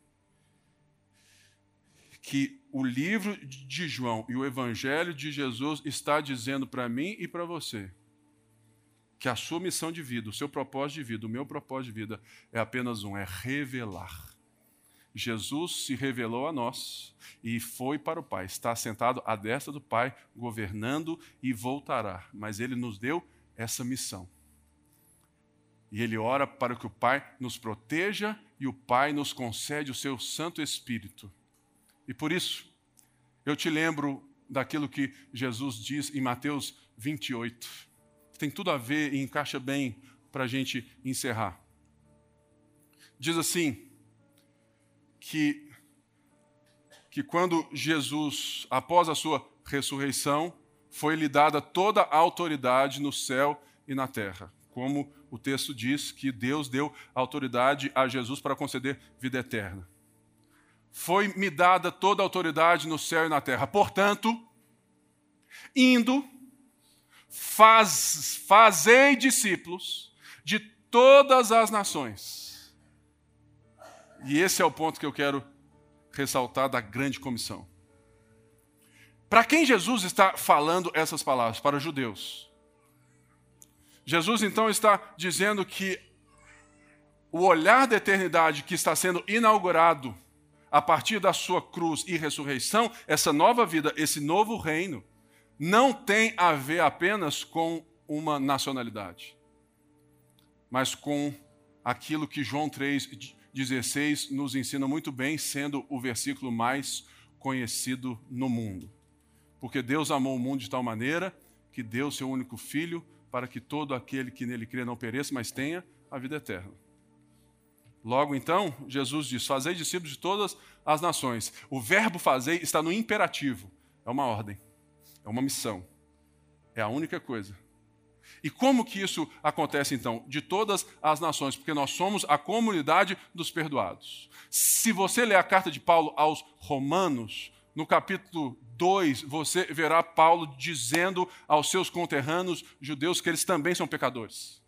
que o livro de João e o evangelho de Jesus está dizendo para mim e para você que a sua missão de vida, o seu propósito de vida, o meu propósito de vida é apenas um, é revelar. Jesus se revelou a nós e foi para o Pai. Está sentado à destra do Pai, governando e voltará. Mas ele nos deu essa missão. E ele ora para que o Pai nos proteja e o Pai nos concede o seu Santo Espírito e por isso, eu te lembro daquilo que Jesus diz em Mateus 28. Tem tudo a ver e encaixa bem para a gente encerrar. Diz assim: que, que quando Jesus, após a sua ressurreição, foi-lhe dada toda a autoridade no céu e na terra. Como o texto diz que Deus deu autoridade a Jesus para conceder vida eterna foi-me dada toda a autoridade no céu e na terra. Portanto, indo, faz, fazei discípulos de todas as nações. E esse é o ponto que eu quero ressaltar da grande comissão. Para quem Jesus está falando essas palavras? Para os judeus. Jesus então está dizendo que o olhar da eternidade que está sendo inaugurado a partir da sua cruz e ressurreição, essa nova vida, esse novo reino, não tem a ver apenas com uma nacionalidade, mas com aquilo que João 3,16 nos ensina muito bem, sendo o versículo mais conhecido no mundo. Porque Deus amou o mundo de tal maneira que deu seu único filho para que todo aquele que nele crê não pereça, mas tenha a vida eterna. Logo então, Jesus diz: Fazei discípulos de todas as nações. O verbo fazer está no imperativo. É uma ordem, é uma missão. É a única coisa. E como que isso acontece então? De todas as nações, porque nós somos a comunidade dos perdoados. Se você ler a carta de Paulo aos Romanos, no capítulo 2, você verá Paulo dizendo aos seus conterrâneos judeus que eles também são pecadores.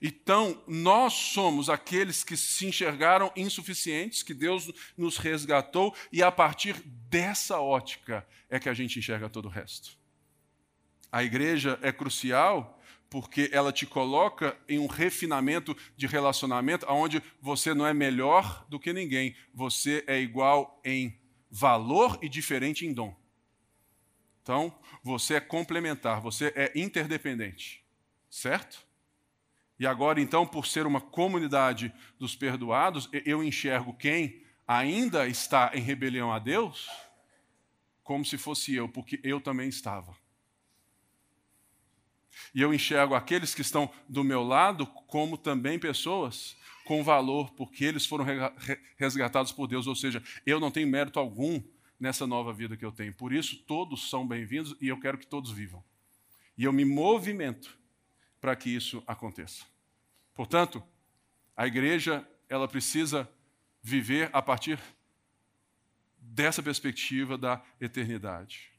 Então, nós somos aqueles que se enxergaram insuficientes, que Deus nos resgatou, e a partir dessa ótica é que a gente enxerga todo o resto. A igreja é crucial porque ela te coloca em um refinamento de relacionamento onde você não é melhor do que ninguém, você é igual em valor e diferente em dom. Então, você é complementar, você é interdependente, certo? E agora, então, por ser uma comunidade dos perdoados, eu enxergo quem ainda está em rebelião a Deus como se fosse eu, porque eu também estava. E eu enxergo aqueles que estão do meu lado como também pessoas com valor, porque eles foram resgatados por Deus, ou seja, eu não tenho mérito algum nessa nova vida que eu tenho. Por isso, todos são bem-vindos e eu quero que todos vivam. E eu me movimento para que isso aconteça. Portanto, a igreja, ela precisa viver a partir dessa perspectiva da eternidade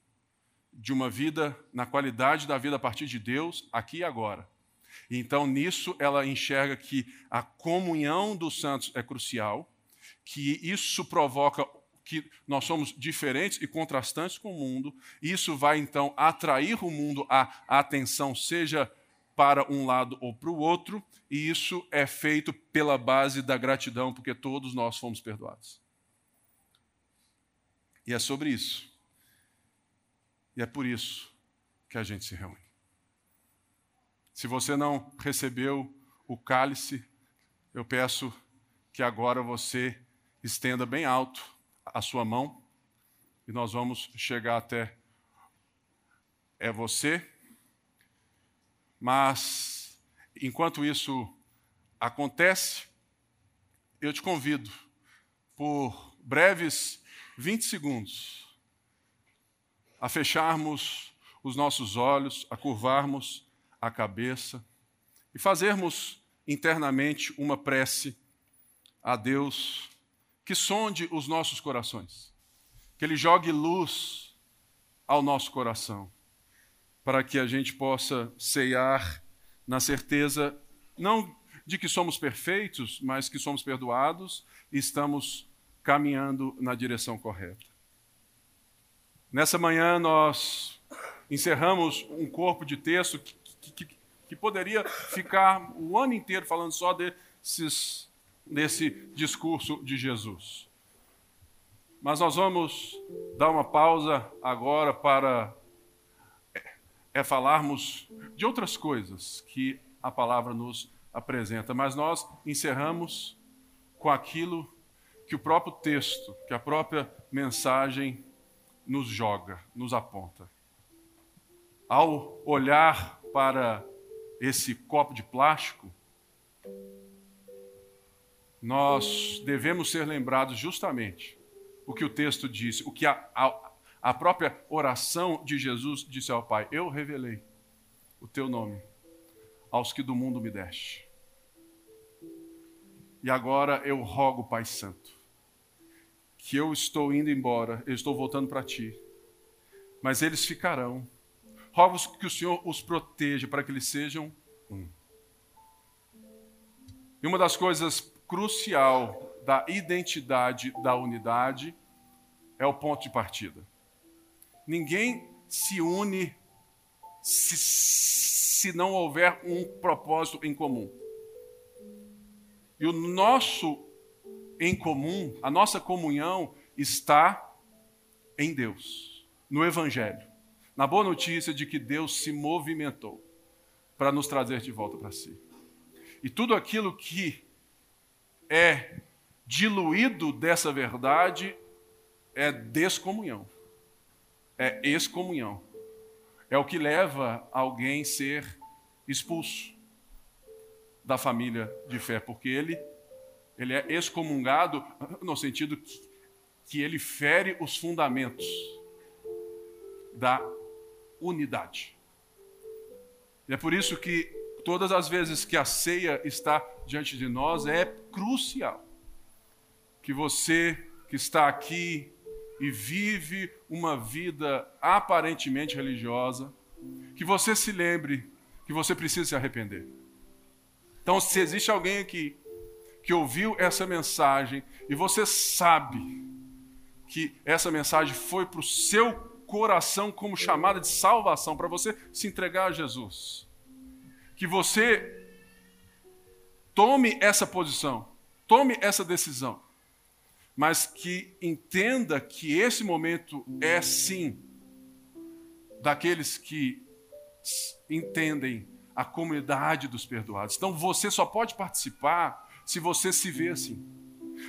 de uma vida, na qualidade da vida a partir de Deus, aqui e agora. Então, nisso, ela enxerga que a comunhão dos santos é crucial, que isso provoca que nós somos diferentes e contrastantes com o mundo, e isso vai então atrair o mundo à atenção, seja para um lado ou para o outro, e isso é feito pela base da gratidão, porque todos nós fomos perdoados. E é sobre isso e é por isso que a gente se reúne. Se você não recebeu o cálice, eu peço que agora você estenda bem alto a sua mão e nós vamos chegar até é você. Mas enquanto isso acontece, eu te convido por breves 20 segundos a fecharmos os nossos olhos, a curvarmos a cabeça e fazermos internamente uma prece a Deus que sonde os nossos corações, que Ele jogue luz ao nosso coração, para que a gente possa ceiar na certeza, não de que somos perfeitos, mas que somos perdoados e estamos caminhando na direção correta. Nessa manhã nós encerramos um corpo de texto que, que, que, que poderia ficar o ano inteiro falando só desses, desse discurso de Jesus. Mas nós vamos dar uma pausa agora para é, é falarmos de outras coisas que a palavra nos apresenta, mas nós encerramos com aquilo que o próprio texto, que a própria mensagem nos joga, nos aponta. Ao olhar para esse copo de plástico, nós devemos ser lembrados justamente o que o texto disse, o que a, a, a própria oração de Jesus disse ao Pai: Eu revelei o teu nome aos que do mundo me deste. E agora eu rogo, Pai Santo, que eu estou indo embora, eu estou voltando para ti. Mas eles ficarão. Rogo que o Senhor os proteja para que eles sejam um. E uma das coisas crucial da identidade da unidade é o ponto de partida. Ninguém se une se, se não houver um propósito em comum. E o nosso em comum, a nossa comunhão está em Deus, no Evangelho, na boa notícia de que Deus se movimentou para nos trazer de volta para si. E tudo aquilo que é diluído dessa verdade é descomunhão, é excomunhão. é o que leva alguém a ser expulso da família de fé, porque ele, ele é excomungado no sentido que, que ele fere os fundamentos da unidade. E é por isso que todas as vezes que a ceia está diante de nós, é crucial que você que está aqui e vive uma vida aparentemente religiosa, que você se lembre que você precisa se arrepender. Então, se existe alguém aqui que ouviu essa mensagem e você sabe que essa mensagem foi para o seu coração como chamada de salvação, para você se entregar a Jesus, que você tome essa posição, tome essa decisão mas que entenda que esse momento é sim daqueles que entendem a comunidade dos perdoados. Então você só pode participar se você se vê assim.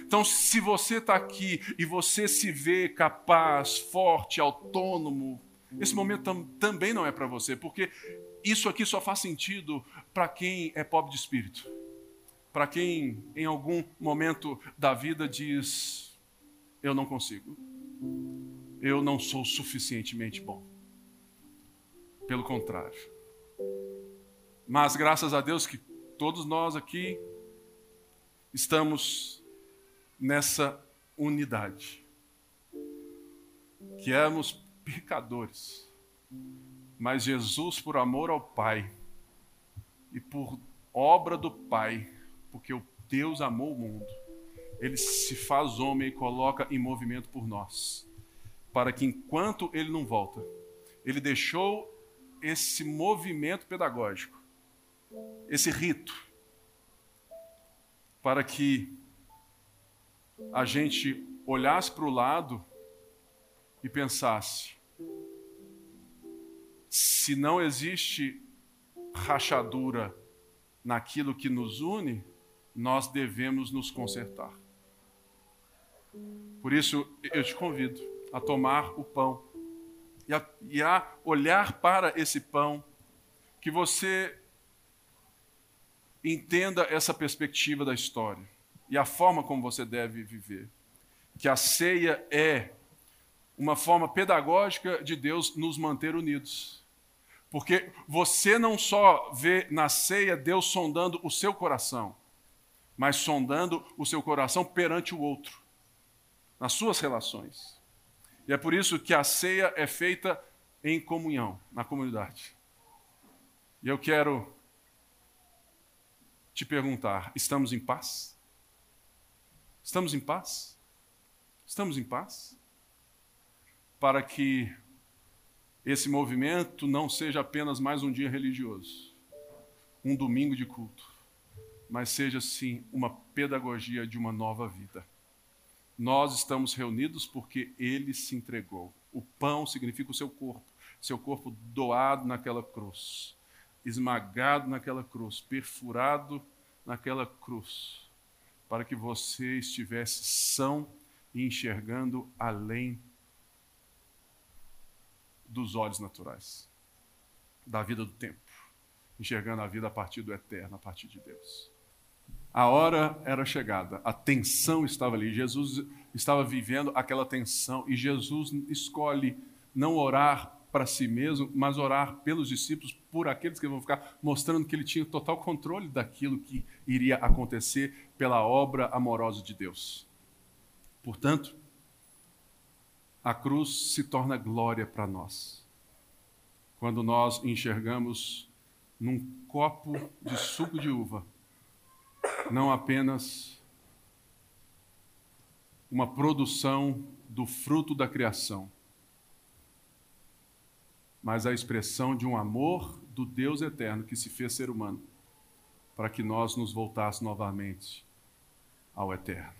Então, se você está aqui e você se vê capaz, forte, autônomo, esse momento tam também não é para você, porque isso aqui só faz sentido para quem é pobre de espírito para quem em algum momento da vida diz: Eu não consigo, eu não sou suficientemente bom. Pelo contrário. Mas graças a Deus que todos nós aqui estamos nessa unidade. Que éramos pecadores, mas Jesus, por amor ao Pai e por obra do Pai, porque o Deus amou o mundo. Ele se faz homem e coloca em movimento por nós, para que enquanto ele não volta, ele deixou esse movimento pedagógico, esse rito, para que a gente olhasse para o lado e pensasse: se não existe rachadura naquilo que nos une, nós devemos nos consertar. Por isso, eu te convido a tomar o pão e a, e a olhar para esse pão, que você entenda essa perspectiva da história e a forma como você deve viver. Que a ceia é uma forma pedagógica de Deus nos manter unidos. Porque você não só vê na ceia Deus sondando o seu coração, mas sondando o seu coração perante o outro, nas suas relações. E é por isso que a ceia é feita em comunhão, na comunidade. E eu quero te perguntar: estamos em paz? Estamos em paz? Estamos em paz? Para que esse movimento não seja apenas mais um dia religioso, um domingo de culto, mas seja sim uma pedagogia de uma nova vida. Nós estamos reunidos porque ele se entregou. O pão significa o seu corpo, seu corpo doado naquela cruz, esmagado naquela cruz, perfurado naquela cruz, para que você estivesse são e enxergando além dos olhos naturais, da vida do tempo, enxergando a vida a partir do eterno, a partir de Deus. A hora era chegada, a tensão estava ali. Jesus estava vivendo aquela tensão e Jesus escolhe não orar para si mesmo, mas orar pelos discípulos, por aqueles que vão ficar mostrando que ele tinha total controle daquilo que iria acontecer pela obra amorosa de Deus. Portanto, a cruz se torna glória para nós. Quando nós enxergamos num copo de suco de uva não apenas uma produção do fruto da criação, mas a expressão de um amor do Deus eterno que se fez ser humano, para que nós nos voltássemos novamente ao eterno.